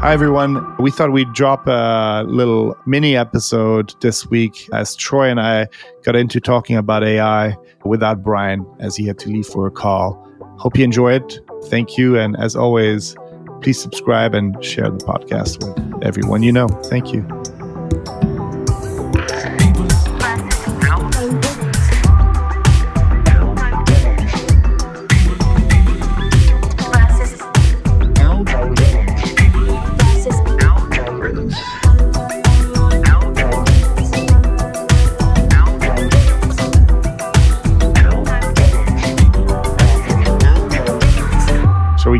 Hi, everyone. We thought we'd drop a little mini episode this week as Troy and I got into talking about AI without Brian as he had to leave for a call. Hope you enjoy it. Thank you. And as always, please subscribe and share the podcast with everyone you know. Thank you.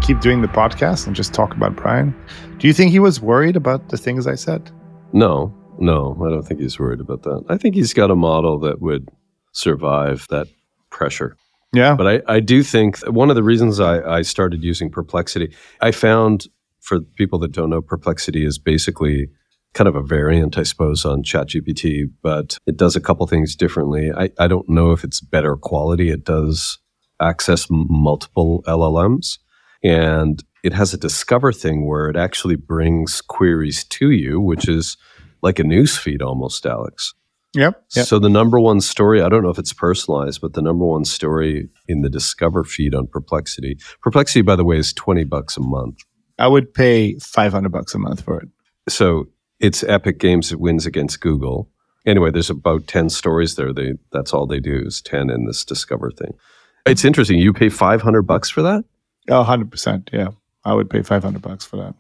Keep doing the podcast and just talk about Brian? Do you think he was worried about the things I said? No, no, I don't think he's worried about that. I think he's got a model that would survive that pressure. Yeah. But I, I do think one of the reasons I, I started using Perplexity, I found for people that don't know, Perplexity is basically kind of a variant, I suppose, on ChatGPT, but it does a couple things differently. I, I don't know if it's better quality. It does access m- multiple LLMs. And it has a discover thing where it actually brings queries to you, which is like a news feed almost, Alex. Yep. yep. So the number one story, I don't know if it's personalized, but the number one story in the Discover feed on Perplexity. Perplexity, by the way, is 20 bucks a month. I would pay 500 bucks a month for it. So it's Epic Games that wins against Google. Anyway, there's about 10 stories there. They that's all they do is 10 in this Discover thing. It's interesting. You pay 500 bucks for that? Oh, 100%. Yeah. I would pay 500 bucks for that.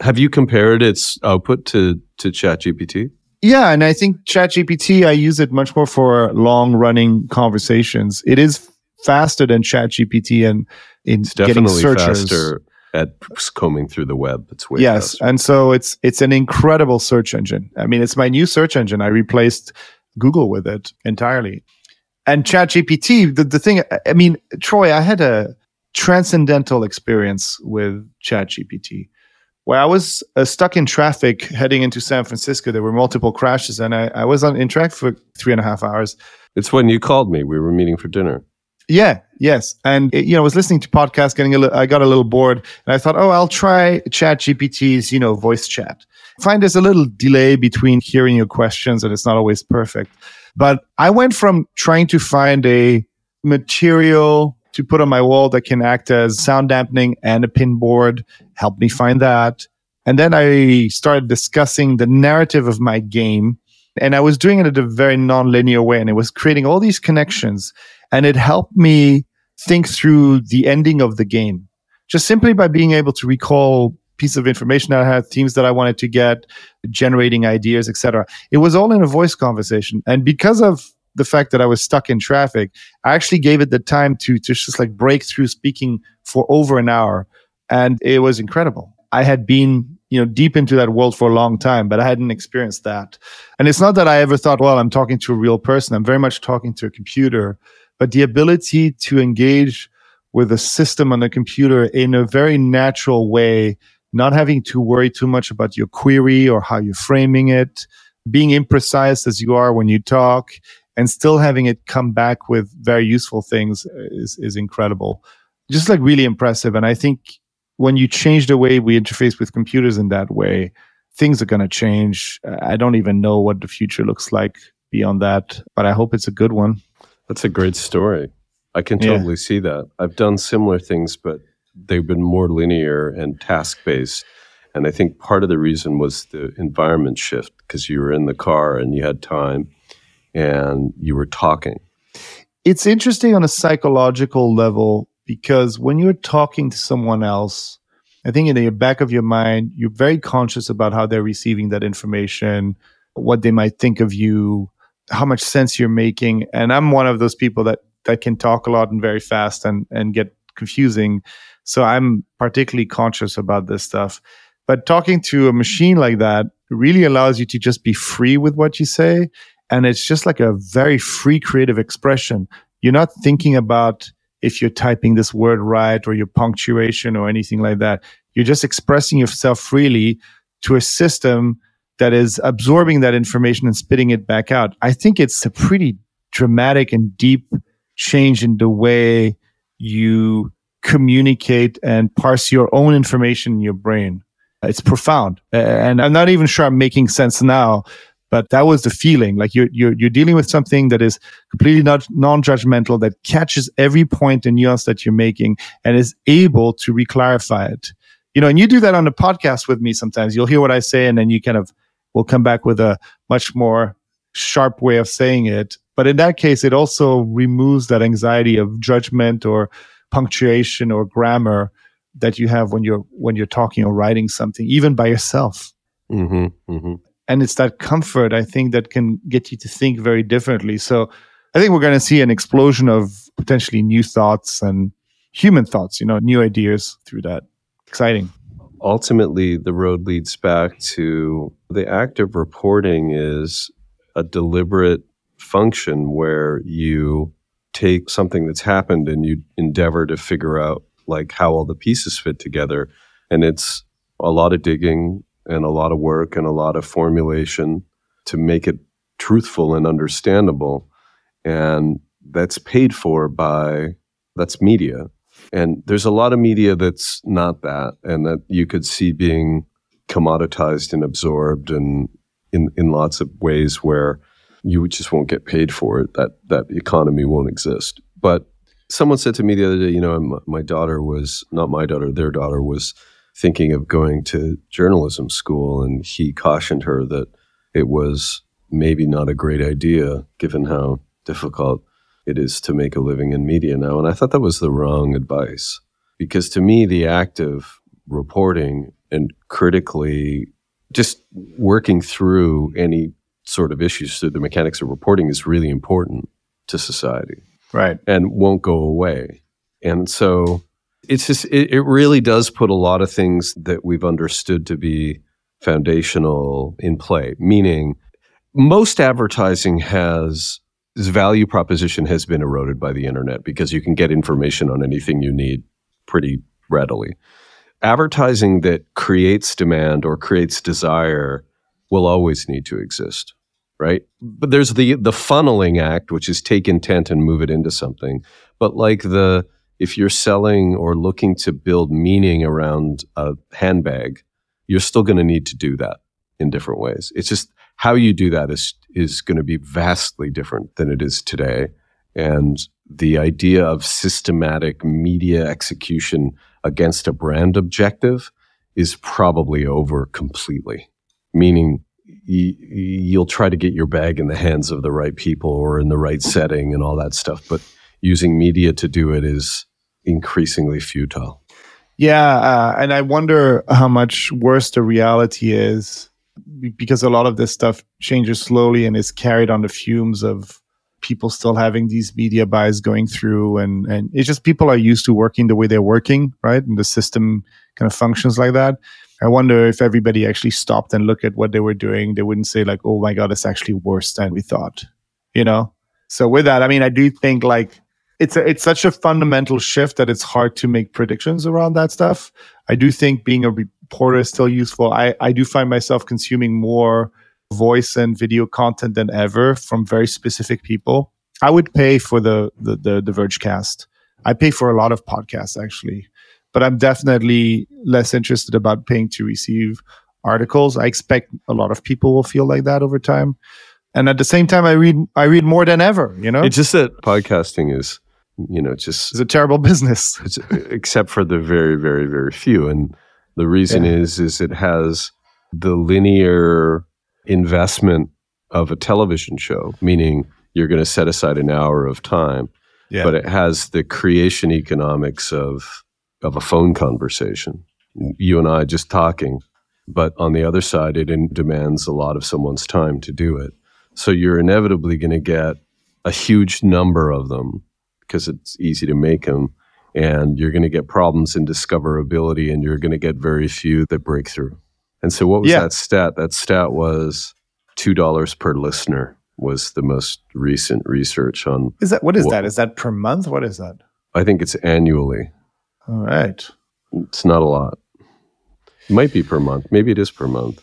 Have you compared its output to to ChatGPT? Yeah, and I think ChatGPT, I use it much more for long running conversations. It is faster than ChatGPT and in It's getting searchers. faster at combing through the web. It's way yes, faster. and so it's it's an incredible search engine. I mean, it's my new search engine. I replaced Google with it entirely. And ChatGPT, the, the thing, I mean, Troy, I had a transcendental experience with ChatGPT where I was uh, stuck in traffic heading into San Francisco. There were multiple crashes, and I, I was on in traffic for three and a half hours. It's when you called me. We were meeting for dinner. Yeah, yes, and it, you know, I was listening to podcasts, getting a little, I got a little bored, and I thought, oh, I'll try ChatGPT's, you know, voice chat. I find there's a little delay between hearing your questions, and it's not always perfect. But I went from trying to find a material to put on my wall that can act as sound dampening and a pin board, help me find that. And then I started discussing the narrative of my game. And I was doing it in a very non-linear way. And it was creating all these connections. And it helped me think through the ending of the game. Just simply by being able to recall pieces of information that I had, themes that I wanted to get, generating ideas, etc. It was all in a voice conversation. And because of the fact that I was stuck in traffic, I actually gave it the time to to just like break through speaking for over an hour, and it was incredible. I had been you know deep into that world for a long time, but I hadn't experienced that. And it's not that I ever thought, well, I'm talking to a real person. I'm very much talking to a computer, but the ability to engage with a system on a computer in a very natural way, not having to worry too much about your query or how you're framing it, being imprecise as you are when you talk, and still having it come back with very useful things is, is incredible. Just like really impressive. And I think when you change the way we interface with computers in that way, things are going to change. I don't even know what the future looks like beyond that, but I hope it's a good one. That's a great story. I can Yeah. totally see that. I've done similar things, but they've been more linear and task based. And I think part of the reason was the environment shift because you were in the car and you had time and you were talking. It's interesting on a psychological level because when you're talking to someone else, I think in the back of your mind, you're very conscious about how they're receiving that information, what they might think of you, how much sense you're making. And I'm one of those people that that can talk a lot and very fast and and get confusing. So I'm particularly conscious about this stuff. But talking to a machine like that really allows you to just be free with what you say. And it's just like a very free creative expression. You're not thinking about if you're typing this word right or your punctuation or anything like that. You're just expressing yourself freely to a system that is absorbing that information and spitting it back out. I think it's a pretty dramatic and deep change in the way you communicate and parse your own information in your brain. It's profound. And I'm not even sure I'm making sense now, but that was the feeling. Like you're, you're, you're dealing with something that is completely not non-judgmental, that catches every point and nuance that you're making and is able to reclarify it. You know, and you do that on the podcast with me sometimes. You'll hear what I say and then you kind of will come back with a much more sharp way of saying it. But in that case, it also removes that anxiety of judgment or punctuation or grammar that you have when you're when you're talking or writing something, even by yourself. Mm-hmm, mm-hmm. And it's that comfort I think that can get you to think very differently. So I think we're going to see an explosion of potentially new thoughts and human thoughts, you know, new ideas through that. Exciting. Ultimately, the road leads back to the act of reporting is a deliberate function where you take something that's happened and you endeavor to figure out like how all the pieces fit together and it's a lot of digging and a lot of work and a lot of formulation to make it truthful and understandable and that's paid for by that's media and there's a lot of media that's not that and that you could see being commoditized and absorbed and in, in lots of ways where you just won't get paid for it. That that economy won't exist. But someone said to me the other day, you know, my, my daughter was not my daughter, their daughter was thinking of going to journalism school, and he cautioned her that it was maybe not a great idea given how difficult it is to make a living in media now. And I thought that was the wrong advice because to me, the act of reporting and critically just working through any sort of issues through the mechanics of reporting is really important to society. Right. And won't go away. And so it's just, it, it really does put a lot of things that we've understood to be foundational in play, meaning most advertising has value proposition has been eroded by the internet because you can get information on anything you need pretty readily. Advertising that creates demand or creates desire will always need to exist right? But there's the the funneling act which is take intent and move it into something. But like the if you're selling or looking to build meaning around a handbag you're still going to need to do that in different ways it's just how you do that is is going to be vastly different than it is today and the idea of systematic media execution against a brand objective is probably over completely. Meaning, y- you'll try to get your bag in the hands of the right people or in the right setting and all that stuff, but using media to do it is increasingly futile. Yeah, uh, and I wonder how much worse the reality is because a lot of this stuff changes slowly and is carried on the fumes of people still having these media buys going through and and it's just people are used to working the way they're working right? And the system kind of functions like that. I wonder if everybody actually stopped and looked at what they were doing. They wouldn't say like oh my god it's actually worse than we thought you know? So with that i mean i do think like it's a, it's such a fundamental shift that it's hard to make predictions around that stuff i do think being a reporter is still useful i i do find myself consuming more voice and video content than ever from very specific people. I would pay for the the the, the Vergecast. I pay for a lot of podcasts actually, but I'm definitely less interested about paying to receive articles. I expect a lot of people will feel like that over time. And at the same time, I read I read more than ever. You know, it's just that podcasting is, you know, just it's a terrible business. except for the very, very, very few. And the reason yeah. is is it has the linear investment of a television show, meaning you're going to set aside an hour of time, yeah. but it has the creation economics of of a phone conversation. You and I just talking, but on the other side, it demands a lot of someone's time to do it. So you're inevitably going to get a huge number of them because it's easy to make them. And you're going to get problems in discoverability, and you're going to get very few that break through. And so, what was yeah. that stat? That stat was two dollars per listener was the most recent research on. Is that what is what, that? Is that per month? What is that? I think it's annually. All right. It's not a lot. It might be per month. Maybe it is per month.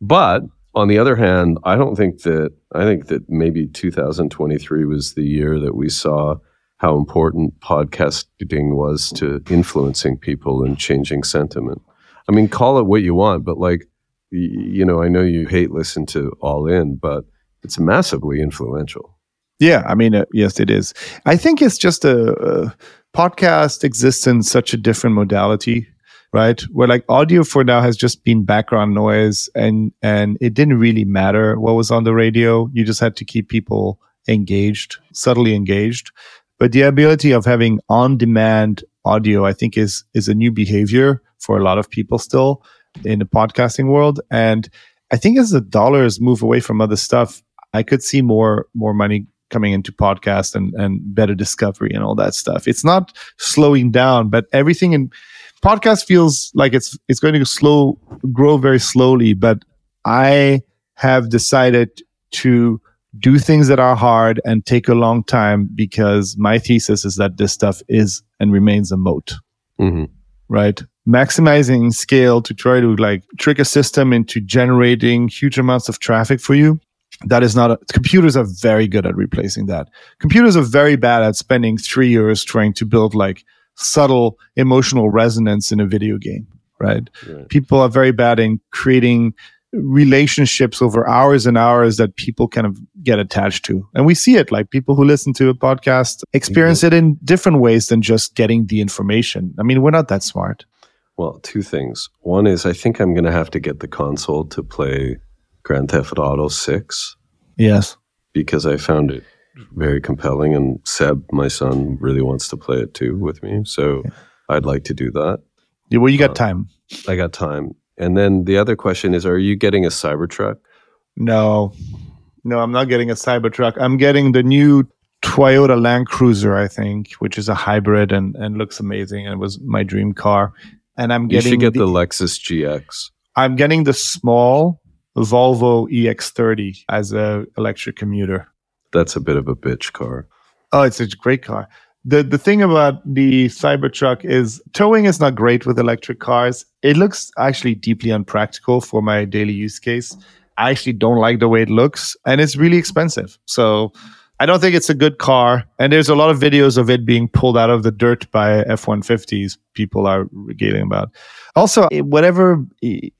But on the other hand, I don't think that I think that maybe 2023 was the year that we saw how important podcasting was to influencing people and changing sentiment. I mean, call it what you want, but like, you know, I know you hate listen to All In, but it's massively influential. Yeah, I mean, uh, yes, it is. I think it's just a, a podcast exists in such a different modality, right? Where like audio for now has just been background noise, and and it didn't really matter what was on the radio. You just had to keep people engaged, subtly engaged. But the ability of having on-demand audio, I think, is is a new behavior for a lot of people still in the podcasting world, and I think as the dollars move away from other stuff, I could see more more money coming into podcast and and better discovery and all that stuff. It's not slowing down, but everything in podcast feels like it's it's going to slow grow very slowly. But I have decided to do things that are hard and take a long time because my thesis is that this stuff is and remains a moat. Mm-hmm. Right. Maximizing scale to try to like trick a system into generating huge amounts of traffic for you that is not a, computers are very good at replacing that computers are very bad at spending three years trying to build like subtle emotional resonance in a video game right, Right. people are very bad in creating relationships over hours and hours that people kind of get attached to. And we see it like people who listen to a podcast experience mm-hmm. it in different ways than just getting the information. I mean we're not that smart. Well, two things. One is I think I'm going to have to get the console to play Grand Theft Auto 6 yes. Because I found it very compelling. And Seb, my son, really wants to play it too with me. So I'd like to do that. yeah, well you got Uh, time I got time. And then the other question is Are you getting a Cybertruck? No, no, I'm not getting a Cybertruck. I'm getting the new Toyota Land Cruiser, I think, which is a hybrid and, and looks amazing and was my dream car. And I'm You getting should get the, the Lexus GX. I'm getting the small Volvo EX30 as a electric commuter. That's a bit of a bitch car. Oh, it's a great car. The the thing about the Cybertruck is towing is not great with electric cars. It looks actually deeply unpractical for my daily use case. I actually don't like the way it looks and it's really expensive. So I don't think it's a good car. And there's a lot of videos of it being pulled out of the dirt by F-150s people are regaling about. Also, whatever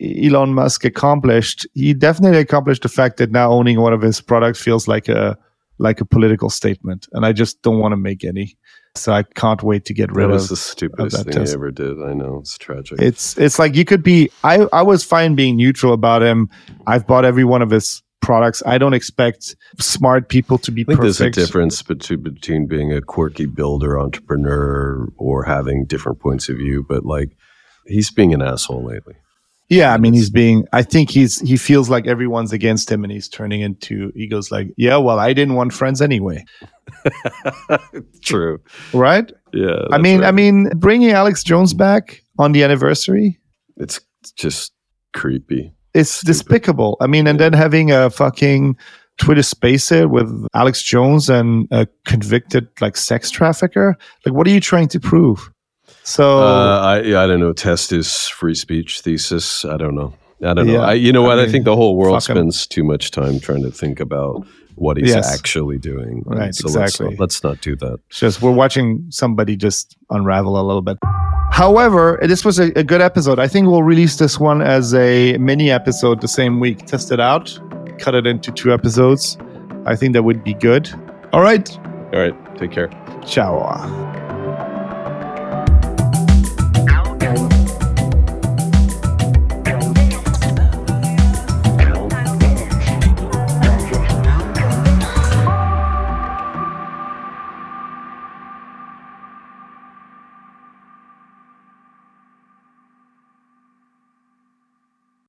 Elon Musk accomplished, he definitely accomplished the fact that now owning one of his products feels like a like a political statement, and I just don't want to make any. So I can't wait to get That rid was of. the stupidest that thing test. he ever did. I know. It's tragic. It's it's like you could be. I I was fine being neutral about him. I've bought every one of his products. I don't expect smart people to be I think perfect. there's a difference between, between being a quirky builder entrepreneur or having different points of view, but like he's being an asshole lately. Yeah, I mean, he's being. I think he's. He feels like everyone's against him, and he's turning into. He goes like, "Yeah, well, I didn't want friends anyway, True. right?" Yeah. I mean, I mean, bringing Alex Jones mm. back on the anniversary, it's just creepy. it's Stupid. despicable. I mean, and then having a fucking Twitter Spacer with Alex Jones and a convicted like sex trafficker. Like, what are you trying to prove? So Uh, I I don't know. Test his free speech thesis. I don't know. I don't know. Yeah, I, you know I what? I, think the whole world spends too much time trying to think about what he's Yes. actually doing. And Right, so let's exactly. not, let's not do that. just we're watching somebody just unravel a little bit. However, this was a, a good episode. I think we'll release this one as a mini episode the same week. Test it out, cut it into two episodes. I think that would be good. All right. All right. Take care. Ciao.